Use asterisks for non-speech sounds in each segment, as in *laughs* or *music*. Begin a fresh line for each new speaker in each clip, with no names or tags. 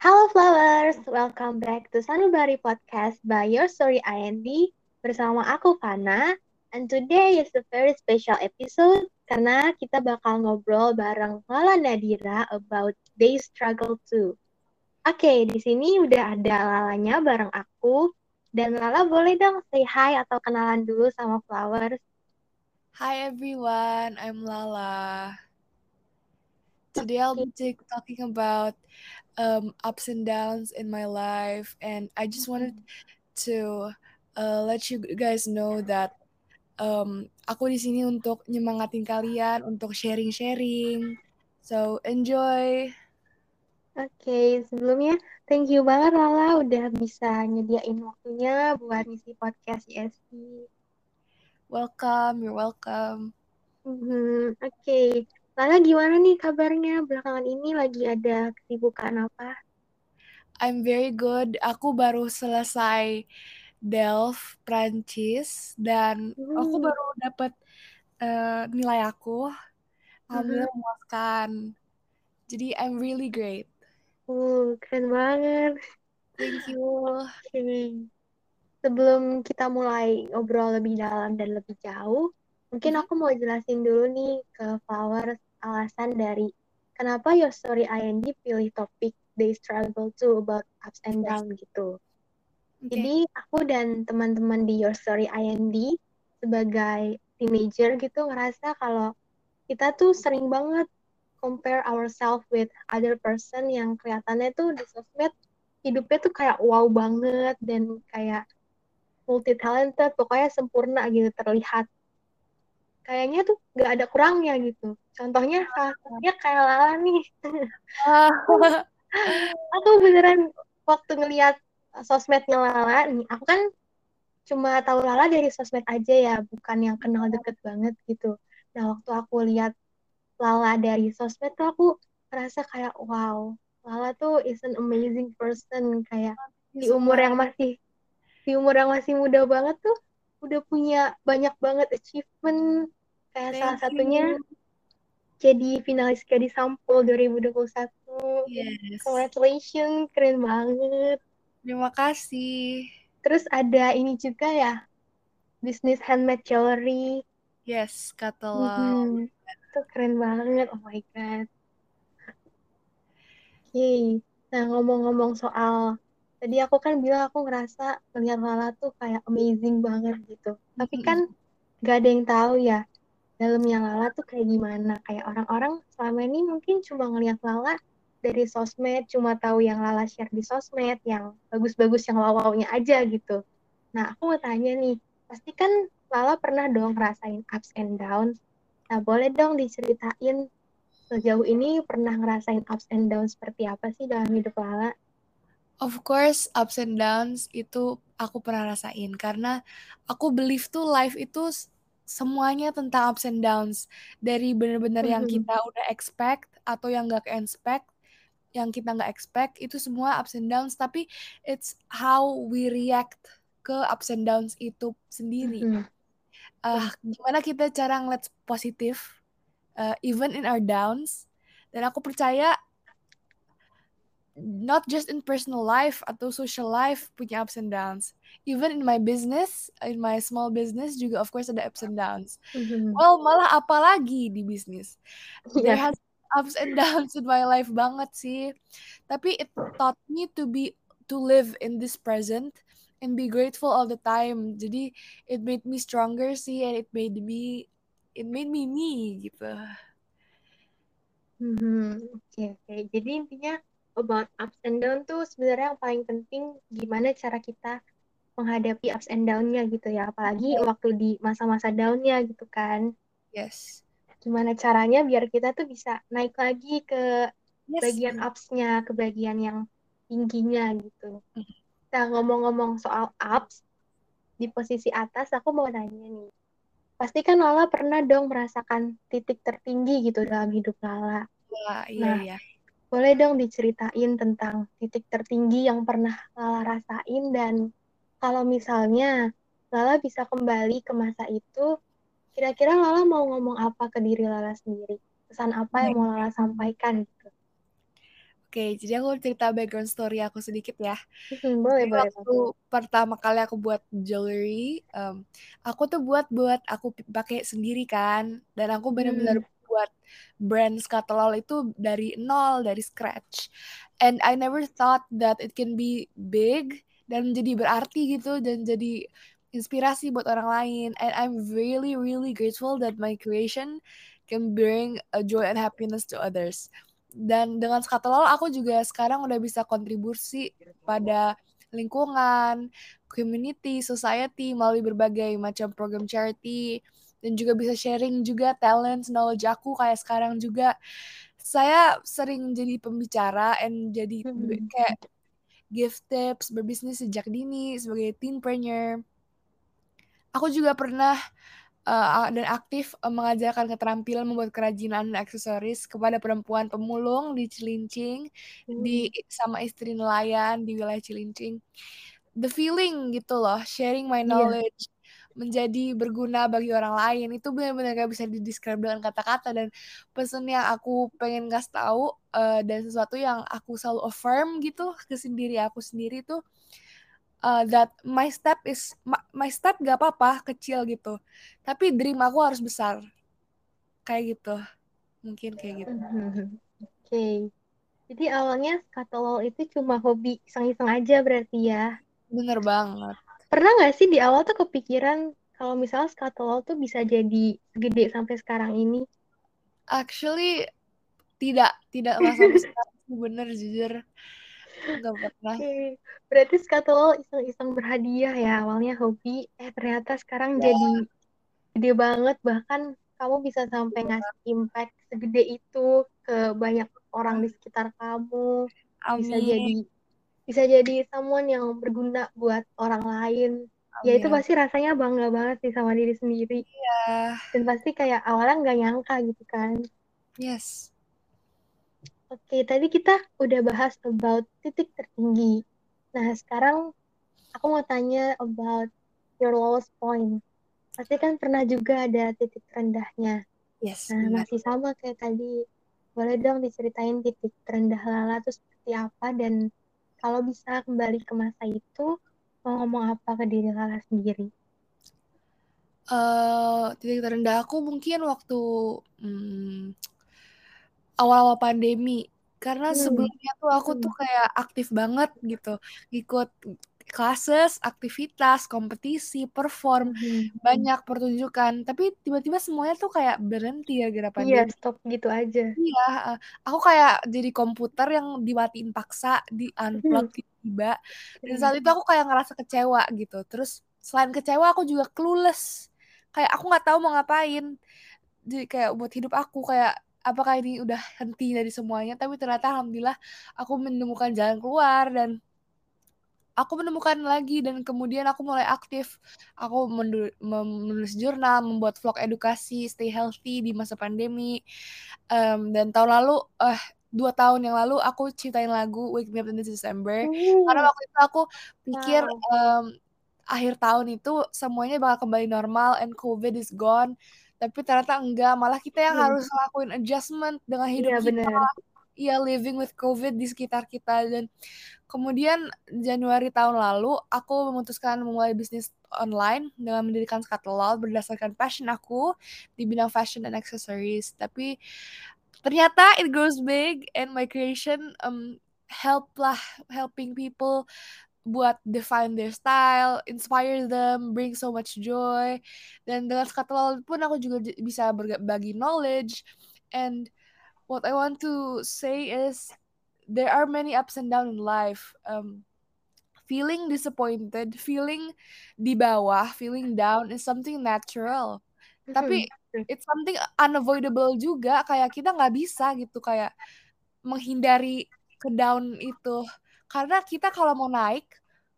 Halo Flowers, welcome back to Sanubari Podcast by Your Story IND bersama aku Fana. And today is a very special episode karena kita bakal ngobrol bareng Lala Nadira about They Struggle Too. Oke, di sini udah ada Lalanya bareng aku. Dan Lala boleh dong say hi atau kenalan dulu sama Flowers.
Hi everyone, I'm Lala. Today I'll be talking about um, ups and downs in my life, and I just wanted to uh, let you guys know that um, aku di sini untuk nyemangatin kalian, untuk sharing-sharing. So enjoy.
Oke, okay, sebelumnya thank you banget Lala udah bisa nyediain waktunya buat ngisi podcast ESP.
Welcome, you're welcome.
Mm-hmm. Oke, okay. Lala gimana nih kabarnya? Belakangan ini lagi ada kesibukan apa?
I'm very good. Aku baru selesai Delft Prancis dan hmm. aku baru dapat uh, nilai aku. Alhamdulillah hmm. memuaskan. Jadi I'm really great.
Uh, keren banget.
Thank you.
Okay sebelum kita mulai ngobrol lebih dalam dan lebih jauh, mungkin mm-hmm. aku mau jelasin dulu nih ke Flowers alasan dari kenapa Your Story IND pilih topik They Struggle to about ups and down gitu. Okay. Jadi aku dan teman-teman di Your Story IND sebagai teenager gitu ngerasa kalau kita tuh sering banget compare ourselves with other person yang kelihatannya tuh di sosmed hidupnya tuh kayak wow banget dan kayak multi talented pokoknya sempurna gitu terlihat kayaknya tuh nggak ada kurangnya gitu. Contohnya satunya kayak Lala nih. Aku beneran waktu ngelihat sosmednya Lala nih aku kan cuma tahu Lala dari sosmed aja ya bukan yang kenal deket banget gitu. Nah waktu aku lihat Lala dari sosmed tuh aku merasa kayak wow Lala tuh is an amazing person. Kayak di umur yang masih di umur yang masih muda banget tuh udah punya banyak banget achievement kayak Thank salah satunya you. jadi finalis Gadis Sampul 2021 yes. congratulations keren banget
terima kasih
terus ada ini juga ya bisnis handmade jewelry
yes katalog mm -hmm.
itu keren banget oh my god oke okay. nah ngomong-ngomong soal tadi aku kan bilang aku ngerasa ngeliat Lala tuh kayak amazing banget gitu. Tapi kan gak ada yang tahu ya dalamnya Lala tuh kayak gimana. Kayak orang-orang selama ini mungkin cuma ngeliat Lala dari sosmed, cuma tahu yang Lala share di sosmed, yang bagus-bagus yang wow-wownya aja gitu. Nah, aku mau tanya nih, pasti kan Lala pernah dong ngerasain ups and downs. Nah, boleh dong diceritain sejauh ini pernah ngerasain ups and downs seperti apa sih dalam hidup Lala?
Of course, ups and downs itu aku pernah rasain karena aku believe tuh life itu semuanya tentang ups and downs dari bener-bener mm-hmm. yang kita udah expect atau yang gak expect yang kita nggak expect itu semua ups and downs tapi it's how we react ke ups and downs itu sendiri mm-hmm. uh, gimana kita cara ngeliat positif uh, even in our downs dan aku percaya not just in personal life atau social life punya ups and downs. Even in my business, in my small business juga of course ada ups and downs. Mm-hmm. Well, malah apalagi di bisnis. *laughs* There has ups and downs in my life banget sih. Tapi it taught me to be to live in this present and be grateful all the time. Jadi it made me stronger sih and it made me it made me me gitu.
Hmm, oke okay, oke. Okay. Jadi intinya about ups and down tuh sebenarnya yang paling penting gimana cara kita menghadapi ups and down-nya gitu ya. Apalagi yeah. waktu di masa-masa down-nya gitu kan.
Yes.
Gimana caranya biar kita tuh bisa naik lagi ke yes. bagian ups-nya ke bagian yang tingginya gitu. Nah ngomong-ngomong soal ups di posisi atas aku mau nanya nih. Pasti kan Lala pernah dong merasakan titik tertinggi gitu dalam hidup Lala?
Wah, iya, nah, iya
boleh dong diceritain tentang titik tertinggi yang pernah Lala rasain dan kalau misalnya Lala bisa kembali ke masa itu, kira-kira Lala mau ngomong apa ke diri Lala sendiri? Pesan apa yang mau Lala sampaikan gitu?
Oke, jadi aku cerita background story aku sedikit ya.
Mhm, boleh
Jadi
boleh,
waktu pertama kali aku buat jewelry, mmm, aku tuh buat buat aku pakai sendiri kan, dan aku bener-bener
Mmm.
Buat brand Scatolol itu dari nol, dari scratch. And I never thought that it can be big dan jadi berarti gitu, dan jadi inspirasi buat orang lain. And I'm really really grateful that my creation can bring a joy and happiness to others. Dan dengan Scatolol aku juga sekarang udah bisa kontribusi pada lingkungan, community, society, melalui berbagai macam program charity, dan juga bisa sharing juga talents, knowledge aku kayak sekarang juga. Saya sering jadi pembicara and jadi
Mhm.
kayak give tips berbisnis sejak dini sebagai teenpreneur. Aku juga pernah, a dan aktif, eee, mengajarkan keterampilan membuat kerajinan aksesoris kepada perempuan pemulung di Cilincing, di
Mmm.
sama istri nelayan di wilayah Cilincing. The feeling gitu loh, sharing my
Iya.
knowledge, menjadi berguna bagi orang lain, itu bener-bener gak bisa di-describe dengan kata-kata, dan pesan yang aku pengen kasih tahu, eee, dan sesuatu yang aku selalu affirm gitu ke sin diri aku sendiri tuh, eee, that my step is ma my step gak papa kecil gitu, tapi dream aku harus besar. Kayak gitu, mungkin kayak gitu.
Oke. Jadi awalnya Scatolol itu cuma hobi iseng-iseng aja berarti ya?
Bener banget.
Pernah nggak sih di awal tuh kepikiran kalau misalnya Scatolol tuh bisa jadi gede sampai sekarang ini?
Actually, tidak tidak sampai *laughs* sekarang bener jujur. Nggak pernah.
Oke, berarti Scatolol iseng-iseng berhadiah ya, awalnya hobi, eh ternyata sekarang
Iya.
jadi gede banget, bahkan kamu bisa sampai
Iya.
ngasih impact segede itu ke banyak orang di sekitar kamu, bisa
Amin.
jadi bisa jadi someone yang berguna buat orang lain. Ya
Amin
itu
am
pasti rasanya bangga banget sih sama diri sendiri.
Iya.
Dan pasti kayak awalnya nggak nyangka gitu kan.
Yes.
Oke, tadi kita udah bahas about titik tertinggi. Nah, sekarang aku mau tanya about your lowest point. Pasti kan pernah juga ada titik terendahnya.
Yes,
Nah,
benar.
masih sama kayak tadi. Boleh dong diceritain titik terendah Lala tuh seperti apa dan kalau bisa kembali ke masa itu, mau ngomong apa ke diri Lala sendiri?
Eee, titik terendah aku mungkin waktu, mmm, awal-awal pandemi. Karena
Mmm,
sebelumnya tuh aku tuh
mhm.
kayak aktif banget gitu, ikut classes, aktivitas, kompetisi, perform,
Mhm.
banyak pertunjukan, tapi tiba-tiba semuanya tuh kayak berhenti gara-gara
Iya,
pandemi.
stop gitu aja.
Iya, heeh. Aku kayak jadi komputer yang dimatiin paksa, di-unplug
Mhm.
tiba-tiba, dan saat itu aku kayak ngerasa kecewa gitu. Terus selain kecewa aku juga clueless, kayak aku nggak tahu mau ngapain. Jadi kayak buat hidup aku, kayak apakah ini udah henti dari semuanya, tapi ternyata alhamdulillah aku menemukan jalan keluar dan aku menemukan lagi dan kemudian aku mulai aktif. Aku menulis jurnal, membuat vlog edukasi, stay healthy di masa pandemi. Mmm, dan tahun lalu eh, 2 tahun yang lalu aku ciptain lagu Wake Me Up in December, karena
Uh.
waktu itu aku pikir,
Wow.
mmm, akhir tahun itu semuanya bakal kembali normal and COVID is gone, tapi ternyata enggak, malah kita yang
Mhm.
harus ngelakuin adjustment dengan hidup
Iya,
kita.
bener.
Iya, living with COVID di sekitar kita dan kemudian Januari tahun lalu aku memutuskan memulai bisnis online dengan mendirikan Scatolol berdasarkan passion aku di bidang fashion and accessories. Tapi ternyata it grows big and my creation, mmm, help lah, helping people buat define their style, inspire them, bring so much joy. Dan dengan Scatolol pun aku juga bisa berbagi knowledge and what I want to say is there are many ups and down in life, mmm, feeling disappointed, feeling di bawah, feeling down is something natural. Tapi
Mhm, betul.
it's something unavoidable juga, kayak kita nggak bisa gitu kayak menghindari ke-down itu. Karena kita kalau mau naik,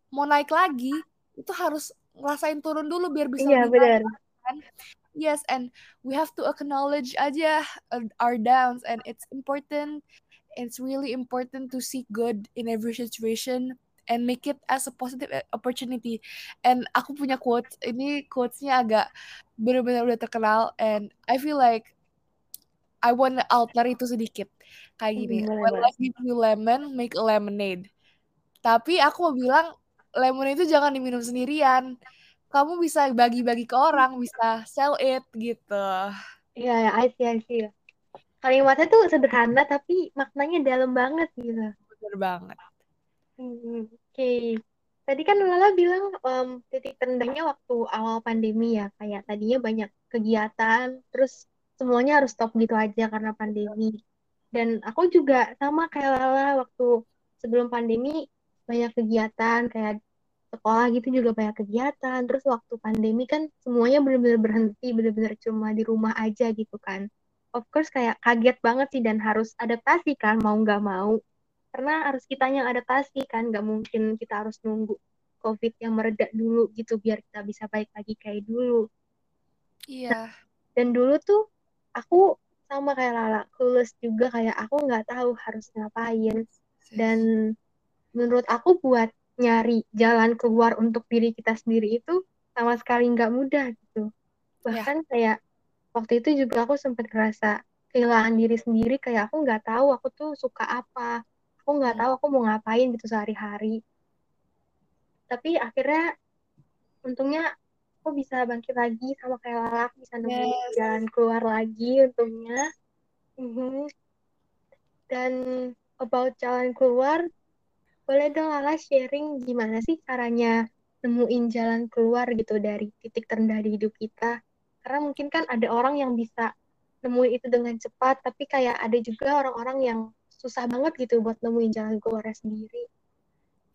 mau naik lagi, itu harus ngerasain turun dulu biar bisa
Iya,
kan. Yes, and we have to acknowledge aja, eee, our downs and it's important, it's really important to see good in every situation and make it as a positive e opportunity. And aku punya quotes, ini quotes-nya agak bener-bener udah terkenal and I feel like I wanna alter itu sedikit. Kayak gini,
Hmm, boleh,
"When life gives you lemon, make a lemonade." Tapi aku mau bilang, lemon itu jangan diminum sendirian. Kamu bisa bagi-bagi ke orang, bisa sell it, gitu.
Iya, ya, I see, I see. Kalimatnya tuh sederhana, tapi maknanya dalam banget, gitu.
Bener banget.
Hmm, Oke. Tadi kan Lala bilang em, titik terendahnya waktu awal pandemi ya, kayak tadinya banyak kegiatan, terus semuanya harus stop gitu aja karena pandemi. Dan aku juga sama kayak Lala waktu sebelum pandemi banyak kegiatan, kayak sekolah gitu juga banyak kegiatan. Terus waktu pandemi kan semuanya benar-benar berhenti, benar-benar cuma di rumah aja gitu kan. Of course kayak kaget banget sih dan harus adaptasi kan, mau nggak mau karena harus kitanya yang adaptasi kan nggak mungkin kita harus nunggu COVID yang mereda dulu gitu biar kita bisa baik lagi kayak dulu
Iya.
dan dulu tuh aku sama kayak Lala clueless juga kayak aku nggak tahu harus ngapain dan menurut aku buat nyari jalan keluar untuk diri kita sendiri itu sama sekali nggak mudah gitu bahkan kayak waktu itu juga aku sempat ngerasa kehilangan diri sendiri kayak aku nggak tahu aku tuh suka apa aku nggak
Hmm.
tahu aku mau ngapain gitu sehari-hari tapi akhirnya untungnya aku bisa bangkit lagi sama kayak Lala aku bisa nemuin
Yes.
jalan keluar lagi untungnya Mhm. dan about jalan keluar boleh dong Lala sharing gimana sih caranya nemuin jalan keluar gitu dari titik terendah di hidup kita karena mungkin kan ada orang yang bisa nemuin itu dengan cepat tapi kayak ada juga orang-orang yang susah banget gitu buat nemuin jalan keluarnya sendiri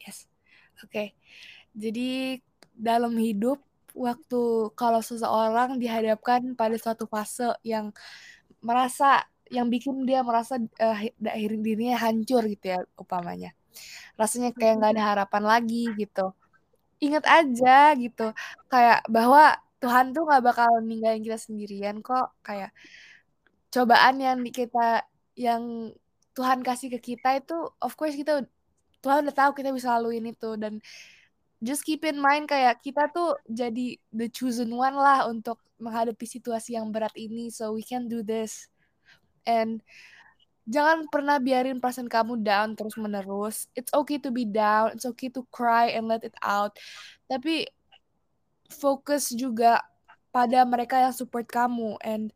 Yes. Oke. Jadi dalam hidup waktu kalau seseorang dihadapkan pada suatu fase yang merasa yang bikin dia merasa uh, dirinya hancur gitu ya umpamanya. Rasanya kayak nggak ada harapan lagi gitu. Ingat aja gitu kayak bahwa Tuhan tuh nggak bakal ninggalin kita sendirian kok. Kayak cobaan yang kita yang Tuhan kasih ke kita itu of course kita Tuhan udah tahu kita bisa laluin itu. Dan just keep in mind kayak kita tuh jadi the chosen one lah untuk menghadapi situasi yang berat ini. So we can do this. And jangan pernah biarin perasaan kamu down terus menerus it's okay to be down it's okay to cry and let it out tapi fokus juga pada mereka yang support kamu and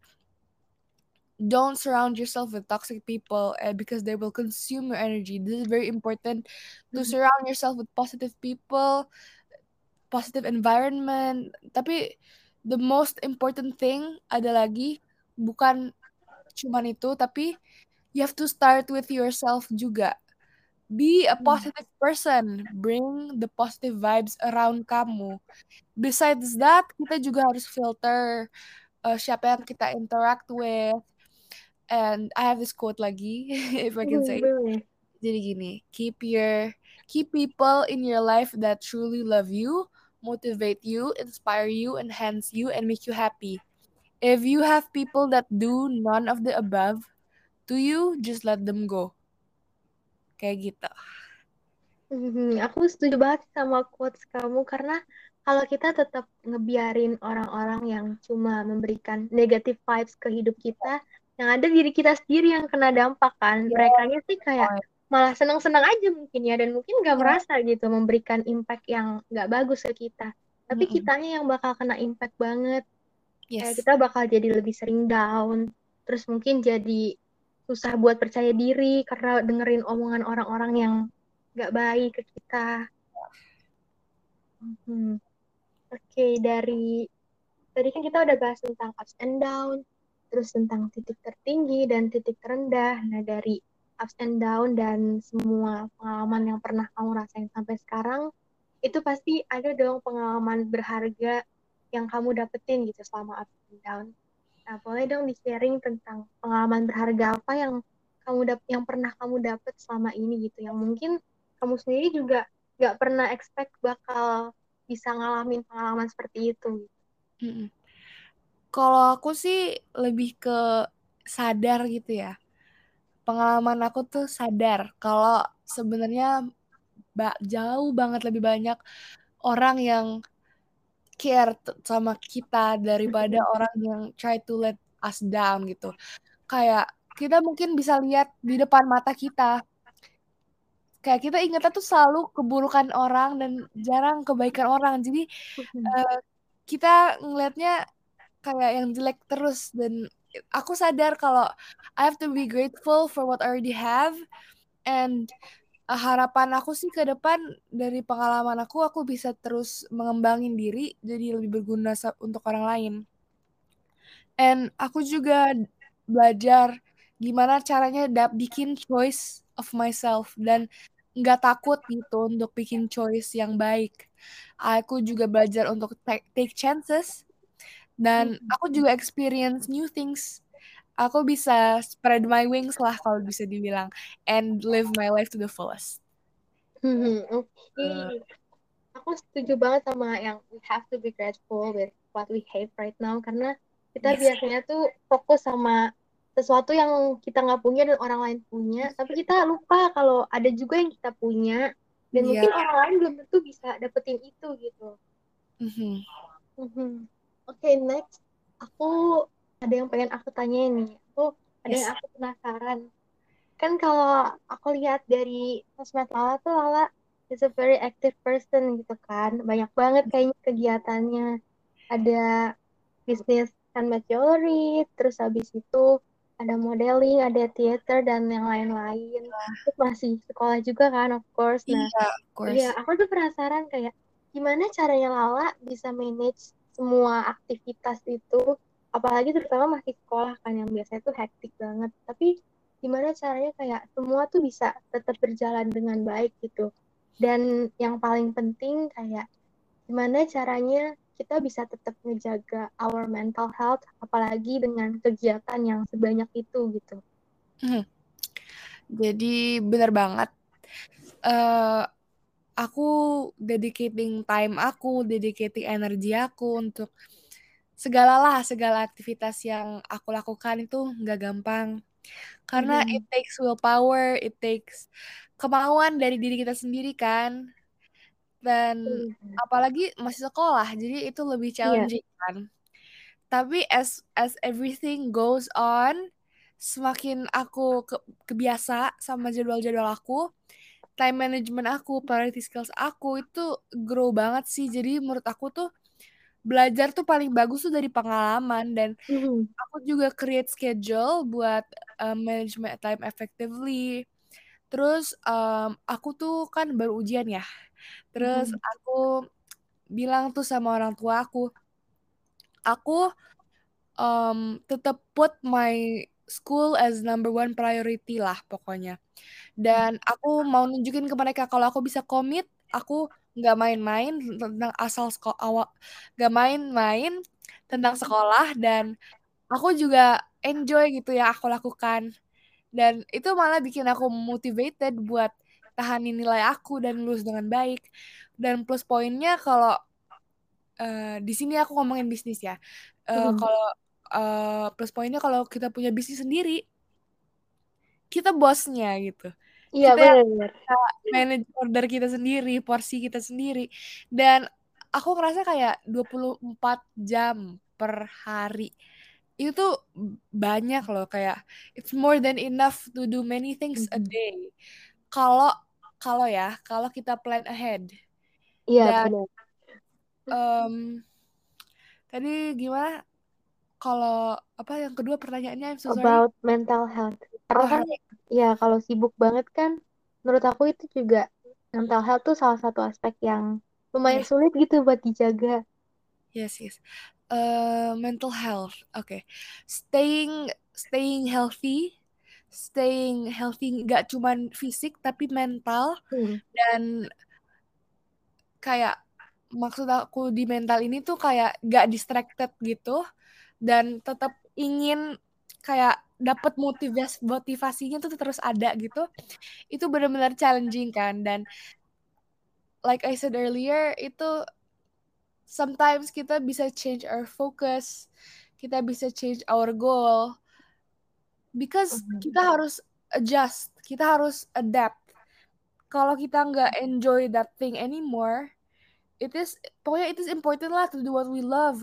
don't surround yourself with toxic people uh, because they will consume your energy. This is very important to surround yourself with positive people, positive environment. Tapi the most important thing ada lagi bukan cuman itu, tapi you have to start with yourself juga. Be a positive person. Bring the positive vibes around kamu. Besides that, kita juga harus filter uh, siapa yang kita interact with, and I have this quote lagi *laughs* if I can say jadi gini keep your keep people in your life that truly love you motivate you inspire you enhance you and make you happy if you have people that do none of the above to you just let them go kayak gitu
Hmm, aku setuju banget sama quotes kamu karena kalau kita tetap ngebiarin orang-orang yang cuma memberikan negative vibes ke hidup kita, yang ada diri kita sendiri yang kena dampak kan.
Yeah.
Mereka sih kayak malah senang-senang aja mungkin ya dan mungkin nggak
Yeah.
merasa gitu memberikan impact yang nggak bagus ke kita. Tapi
Mm-mm.
kitanya yang bakal kena impact banget. Kayak
yes
kita bakal jadi lebih sering down, terus mungkin jadi susah buat percaya diri karena dengerin omongan orang-orang yang nggak baik ke kita. Hmm. Oke, dari tadi kan kita udah bahas tentang ups and down, terus tentang titik tertinggi dan titik terendah. Nah, dari ups and down dan semua pengalaman yang pernah kamu rasain sampai sekarang, itu pasti ada dong pengalaman berharga yang kamu dapetin gitu selama ups and down. Nah, boleh dong di-sharing tentang pengalaman berharga apa yang kamu dap yang pernah kamu dapet selama ini gitu, yang mungkin kamu sendiri juga nggak pernah expect bakal bisa ngalamin pengalaman seperti itu.
Mm-mm. Kalau aku sih lebih ke sadar gitu ya. Pengalaman aku tuh sadar kalau sebenarnya ba- jauh banget lebih banyak orang yang care sama kita daripada orang yang try to let us down gitu. Kayak kita mungkin bisa lihat di depan mata kita. Kayak kita ingatnya tuh selalu keburukan orang dan jarang kebaikan orang. Jadi uh, kita ngelihatnya kayak yang jelek terus dan aku sadar kalau I have to be grateful for what I already have and uh, harapan aku sih ke depan dari pengalaman aku aku bisa terus mengembangin diri jadi lebih berguna untuk orang lain. And aku juga belajar gimana caranya bikin choice of myself dan nggak takut gitu untuk bikin choice yang baik. Aku juga belajar untuk take chances dan hmm. aku juga experience new things. Aku bisa spread my wings lah kalau bisa dibilang and live my life to the fullest.
Hmm, Oke. Okay. Uh, aku setuju banget sama yang we have to be grateful with what we have right now karena kita yes. biasanya tuh fokus sama sesuatu yang kita nggak punya dan orang lain punya tapi kita lupa kalau ada juga yang kita punya dan yeah. mungkin orang lain belum tentu bisa dapetin itu gitu mm-hmm. Mm-hmm. oke okay, next aku ada yang pengen aku tanya nih. Aku ada yes. yang aku penasaran. Kan kalau aku lihat dari sosmed Lala tuh Lala is a very active person gitu kan. Banyak banget kayaknya kegiatannya. Ada bisnis handmade jewelry terus habis itu ada modeling ada theater dan yang lain-lain. Terus masih sekolah juga kan of course. Nah iya of course. ya aku tuh penasaran kayak gimana caranya Lala bisa manage semua aktivitas itu apalagi terutama masih sekolah kan yang biasanya tuh hektik banget tapi gimana caranya kayak semua tuh bisa tetap berjalan dengan baik gitu dan yang paling penting kayak gimana caranya kita bisa tetap menjaga our mental health apalagi dengan kegiatan yang sebanyak itu gitu. Hmm.
Jadi benar banget. Uh, aku dedicating time aku, dedicating energi aku untuk segala lah, segala aktivitas yang aku lakukan itu nggak gampang. Karena hmm. it takes willpower, it takes kemauan dari diri kita sendiri kan dan hmm. apalagi masih sekolah jadi itu lebih iya. challenging yeah. kan tapi as as everything goes on semakin aku ke, kebiasa sama jadwal-jadwal aku time management aku priority skills aku itu grow banget sih jadi menurut aku tuh belajar tuh paling bagus tuh dari pengalaman dan mm-hmm. aku juga create schedule buat um, management time effectively terus um, aku tuh kan baru ujian ya Terus hmm. aku bilang tuh sama orang tua aku, aku um, tetap put my school as number one priority lah pokoknya. Dan aku mau nunjukin ke mereka kalau aku bisa komit, aku nggak main-main tentang asal sekolah awal, nggak main-main tentang sekolah dan aku juga enjoy gitu ya aku lakukan. Dan itu malah bikin aku motivated buat tahanin nilai aku dan lulus dengan baik. Dan plus poinnya kalau uh, di sini aku ngomongin bisnis ya. Uh, hmm. Kalau uh, plus poinnya kalau kita punya bisnis sendiri, kita bosnya gitu.
Iya benar.
manage order kita sendiri, porsi kita sendiri. Dan aku ngerasa kayak 24 jam per hari itu tuh banyak loh. Kayak it's more than enough to do many things a day. Kalau kalau ya kalau kita plan ahead.
Iya benar
um, tadi gimana? Kalau apa yang kedua pertanyaannya? I'm so
about mental health. Karena kan ya kalau sibuk banget kan menurut aku itu juga mental health tuh salah satu aspek yang lumayan yeah. sulit gitu buat dijaga
yes yes uh, mental health oke okay. staying staying healthy staying healthy nggak cuman fisik tapi mental hmm. dan kayak maksud aku di mental ini tuh kayak gak distracted gitu dan tetap ingin kayak dapat motivasi motivasinya tuh terus ada gitu itu benar-benar challenging kan dan like I said earlier itu sometimes kita bisa change our focus kita bisa change our goal because mm-hmm. kita harus adjust kita harus adapt kalau kita nggak enjoy that thing anymore it is pokoknya it is important lah to do what we love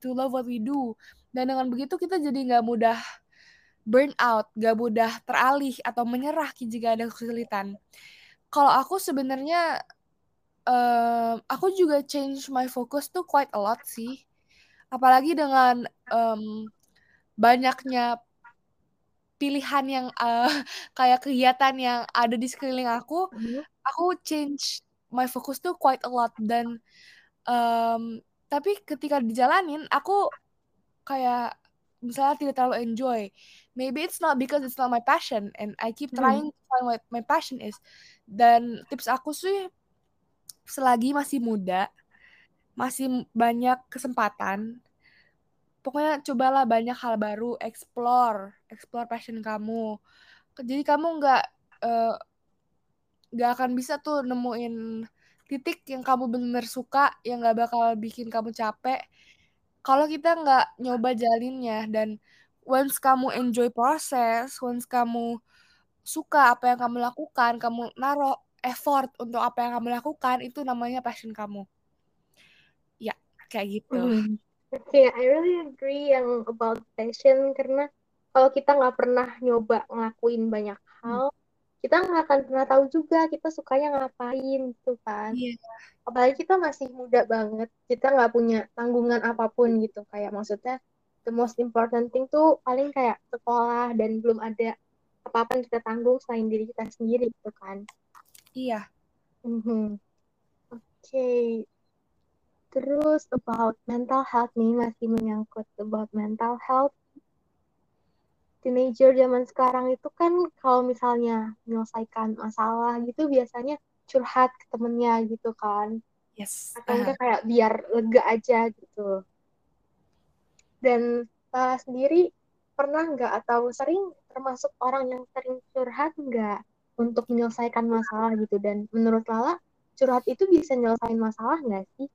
to love what we do dan dengan begitu kita jadi nggak mudah burn out, gak mudah teralih atau menyerah jika ada kesulitan. Kalau aku sebenarnya uh, aku juga change my focus tuh quite a lot sih. Apalagi dengan um, banyaknya pilihan yang uh, *laughs* kayak kegiatan yang ada di sekeliling aku, mm-hmm. aku change my focus tuh quite a lot dan um, tapi ketika dijalanin aku kayak misalnya tidak terlalu enjoy. Maybe it's not because it's not my passion and I keep mm-hmm. trying hmm. to find what my passion is. Dan tips aku sih selagi masih muda, masih banyak kesempatan, pokoknya cobalah banyak hal baru, explore, explore passion kamu. Jadi kamu nggak uh, nggak akan bisa tuh nemuin titik yang kamu benar suka, yang nggak bakal bikin kamu capek. Kalau kita nggak nyoba jalinnya dan once kamu enjoy proses, once kamu suka apa yang kamu lakukan, kamu naruh effort untuk apa yang kamu lakukan, itu namanya passion kamu. Ya, kayak gitu.
Mm. Okay, I really agree yang about passion karena kalau kita nggak pernah nyoba ngelakuin banyak hal, hmm. Kita nggak akan pernah tahu juga kita sukanya ngapain gitu kan. Yeah. Apalagi kita masih muda banget, kita nggak punya tanggungan apa pun gitu. Kayak maksudnya the most important thing tuh paling kayak sekolah dan belum ada apa-apa yang kita tanggung selain diri kita sendiri gitu kan.
Iya.
Mm -hmm. Oke, okay. Terus about mental health nih masih menyangkut about mental health. Teenager zaman sekarang itu kan kalau misalnya menyelesaikan masalah gitu biasanya curhat ke temennya gitu kan.
Yes.
Atau uh. kayak biar lega aja gitu. Dan uh, sendiri pernah nggak atau sering termasuk orang yang sering curhat nggak untuk menyelesaikan masalah gitu dan menurut Lala curhat itu bisa nyelesain masalah nggak sih?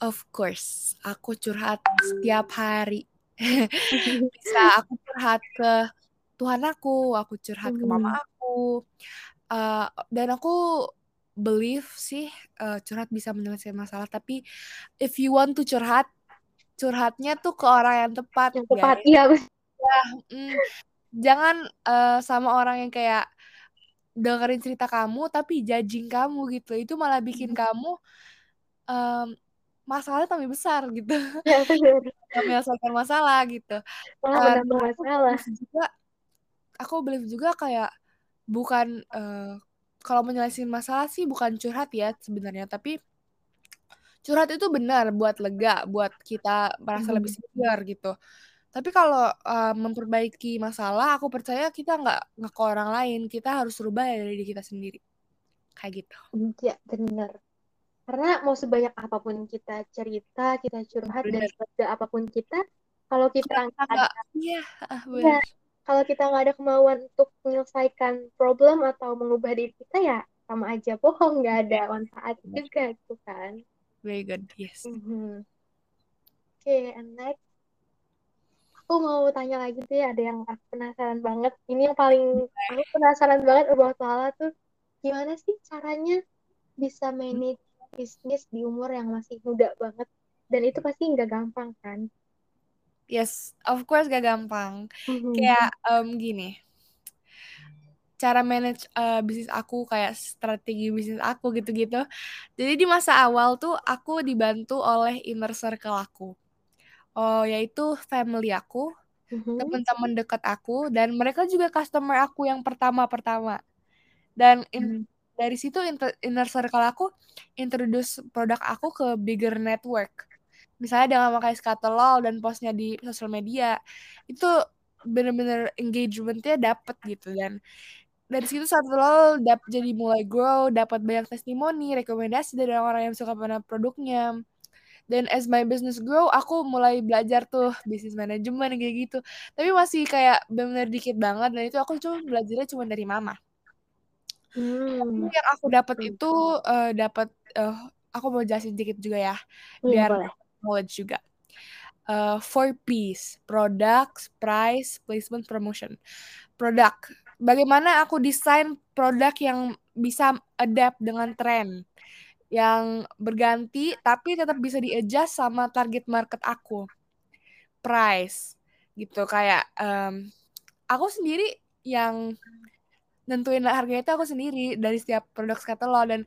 Of course, aku curhat setiap hari. Bisa aku curhat ke Tuhan aku, aku curhat ke mama hmm. aku, uh, dan aku believe sih uh, curhat bisa menyelesaikan masalah. Tapi if you want to curhat, curhatnya tuh ke orang yang tepat.
Yang tepat, iya.
Ya, mm, jangan uh, sama orang yang kayak dengerin cerita kamu tapi judging kamu gitu. Itu malah bikin hmm. kamu um, masalahnya tambah besar gitu. *laughs* Ya, menyelesaikan masalah gitu.
Malah uh, masalah.
juga aku believe juga kayak bukan uh, kalau menyelesaikan masalah sih bukan curhat ya sebenarnya tapi curhat itu benar buat lega buat kita merasa hmm. lebih secure gitu. Tapi kalau uh, memperbaiki masalah aku percaya kita nggak nggak ke orang lain kita harus rubah dari diri kita sendiri. Kayak gitu.
Ya benar karena mau sebanyak apa pun kita cerita kita curhat bener. dan sebagai apa pun kita kalau kita nggak ada
iya
ya, kalau kita nggak ada kemauan untuk menyelesaikan problem atau mengubah diri kita ya sama aja bohong nggak ada manfaat juga gitu kan.
Very good yes.
Mm -hmm. oke okay, and next. Aku mau tanya lagi tuh ya ada yang aku penasaran banget. Ini yang paling aku penasaran banget about Lala tuh gimana sih caranya bisa manage bisnis di umur yang masih muda banget. Dan itu pasti nggak gampang kan?
Yes of course gak gampang. Mm-hmm. kayak um, gini. Cara manage uh, bisnis aku kayak strategi bisnis aku gitu-gitu. Jadi di masa awal tuh aku dibantu oleh inner circle aku. Oh yaitu family aku mm-hmm. teman-teman dekat aku dan mereka juga customer aku yang pertama-pertama. Dan in, mm dari situ inner circle aku introduce produk aku ke bigger network. Misalnya dengan memakai skatalol dan postnya di sosial media. Itu bener-bener engagementnya dapet gitu dan dari situ satu lo dap jadi mulai grow dapat banyak testimoni rekomendasi dari orang-orang yang suka pada produknya. Dan as my business grow aku mulai belajar tuh bisnis manajemen kayak gitu. Tapi masih kayak bener-bener dikit banget dan itu aku cuma belajarnya cuma dari mama Hmm. yang aku dapat itu uh, dapat uh, aku mau jelasin dikit juga ya hmm, biar boleh. knowledge juga. Uh, four P's, products, price, placement, promotion. Produk. Bagaimana aku desain produk yang bisa adapt dengan tren yang berganti tapi tetap bisa di-adjust sama target market aku. Price gitu kayak um, aku sendiri yang nentuin harganya itu aku sendiri dari setiap produk katalog. Dan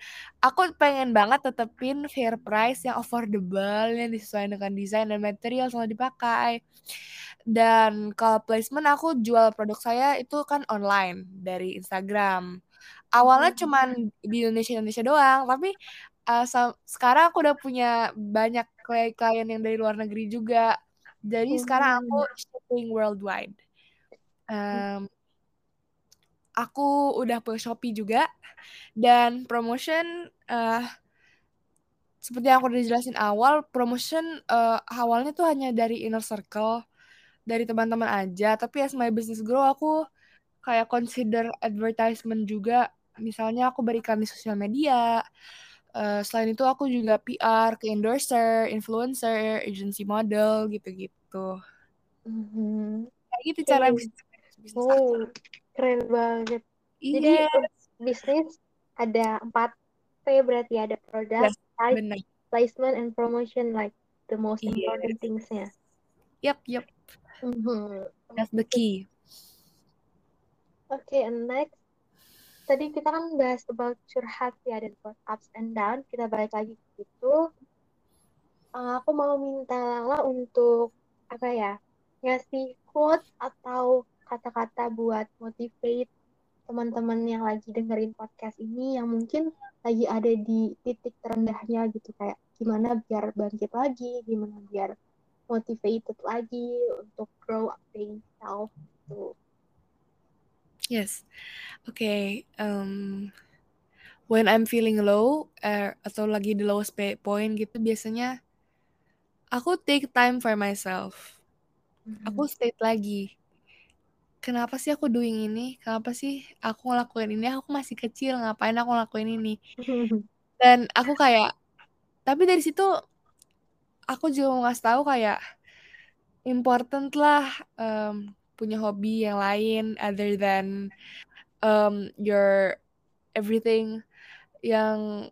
aku pengen banget tetepin fair price yang affordable yang disesuaikan dengan desain dan material selalu dipakai. Dan kalau placement aku jual produk saya itu kan online dari Instagram. Awalnya hmm. cuman di Indonesia Indonesia doang tapi uh, sekarang aku udah punya banyak klien yang dari luar negeri juga. Jadi hmm. sekarang aku shipping worldwide. Um, aku udah punya Shopee juga dan promotion uh, seperti yang aku udah jelasin awal promotion uh, awalnya tuh hanya dari inner circle dari teman-teman aja tapi as my business grow aku kayak consider advertisement juga misalnya aku berikan di sosial media uh, selain itu aku juga PR ke endorser influencer agency model gitu-gitu
mm-hmm.
kayak gitu cara bisnis bisnis
oh. aku Keren banget. Yes. Jadi bisnis ada empat P berarti ada produk, yes, placement, and promotion like the most yes. important things-nya.
Yep, yep.
Mm-hmm.
That's the key.
Oke, okay, and next. Tadi kita kan bahas about curhat ya dan about ups and down. Kita balik lagi ke situ. Uh, aku mau minta Lala untuk apa ya ngasih quote atau kata-kata buat motivate teman-teman yang lagi dengerin podcast ini yang mungkin lagi ada di titik terendahnya gitu kayak gimana biar bangkit lagi, gimana biar motivated lagi untuk grow up self gitu.
Yes. Okay. Um, when I'm feeling low uh, atau lagi di lowest point gitu biasanya aku take time for myself. Mm -hmm. Aku state lagi kenapa sih aku doing ini? Kenapa sih aku ngelakuin ini? Aku masih kecil, ngapain aku ngelakuin ini? *laughs* Dan aku kayak, tapi dari situ aku juga mau ngasih tahu kayak important lah um, punya hobi yang lain other than um, your everything yang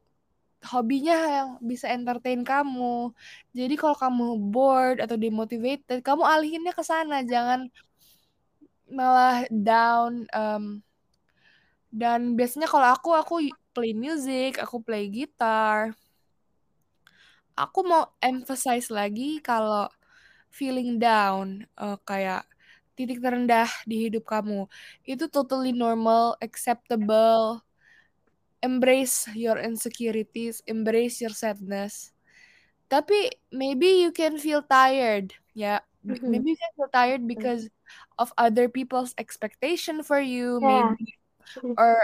hobinya yang bisa entertain kamu. Jadi kalau kamu bored atau demotivated, kamu alihinnya ke sana, jangan malah down um, dan biasanya kalau aku aku play music aku play gitar. Aku mau emphasize lagi kalau feeling down uh, kayak titik terendah di hidup kamu itu totally normal acceptable. Embrace your insecurities embrace your sadness. Tapi maybe you can feel tired ya. Mm-hmm. maybe you can feel tired because of other people's expectation for you yeah. maybe or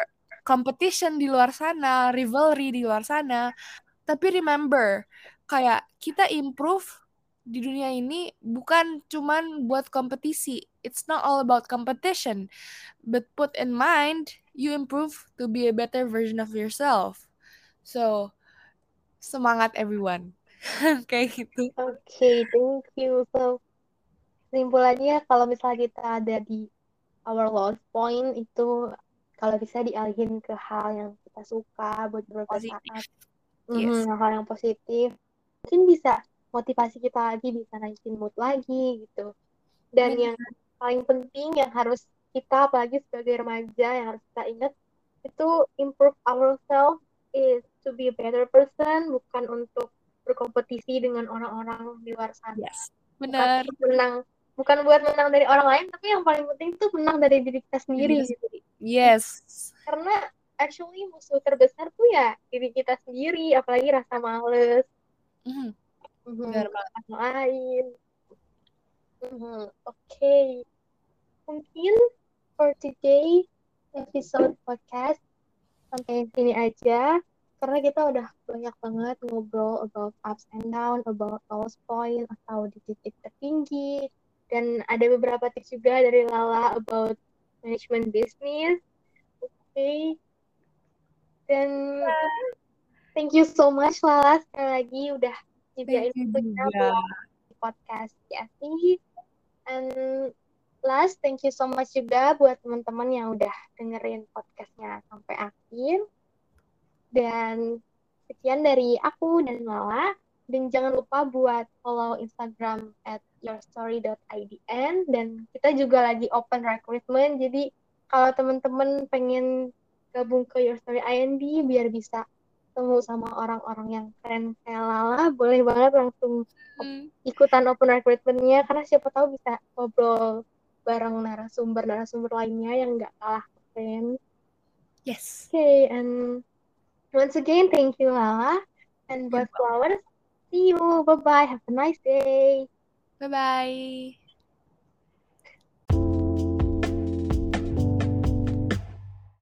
competition di luar sana rivalry di luar sana. Tapi remember kayak kita improve di dunia ini bukan cuman buat kompetisi. It's not all about competition. But put in mind you improve to be a better version of yourself. So semangat everyone. *laughs* Kayak gitu.
Oke okay, thank you so kesimpulannya kalau misalnya kita ada di our lost point itu kalau bisa dialihin ke hal yang kita suka buat beberapa saat yes. mm, hal yang positif mungkin bisa motivasi kita lagi bisa naikin mood lagi gitu dan Benar. yang paling penting yang harus kita apalagi sebagai remaja yang harus kita ingat itu improve ourselves is to be a better person bukan untuk berkompetisi dengan orang-orang di luar sana
yes. benar
menang bukan buat menang dari orang lain tapi yang paling penting itu menang dari diri kita sendiri
yes. gitu yes
karena actually musuh terbesar tuh ya diri kita sendiri apalagi rasa males mm. Mm-hmm. rasa lain mm-hmm. oke okay. mungkin for today episode podcast sampai sini aja karena kita udah banyak banget ngobrol about ups and down, about lowest point atau di titik tertinggi, dan ada beberapa tips juga dari Lala about management business. Oke. Okay. Dan thank you so much Lala sekali lagi udah nyediain waktunya di podcast ya. And last, thank you so much juga buat teman-teman yang udah dengerin podcastnya sampai akhir. Dan sekian dari aku dan Lala. Dan jangan lupa buat follow Instagram at yourstory.idn dan kita juga lagi open recruitment. Jadi kalau teman-teman pengen gabung ke Your Story IND biar bisa ketemu sama orang-orang yang keren kayak Lala, boleh banget langsung hmm. ikutan open recruitmentnya karena siapa tahu bisa ngobrol bareng narasumber-narasumber lainnya yang nggak kalah keren.
Yes.
Okay, and once again, thank you Lala. And buat flowers, See you. Bye bye. Have a nice day.
Bye bye.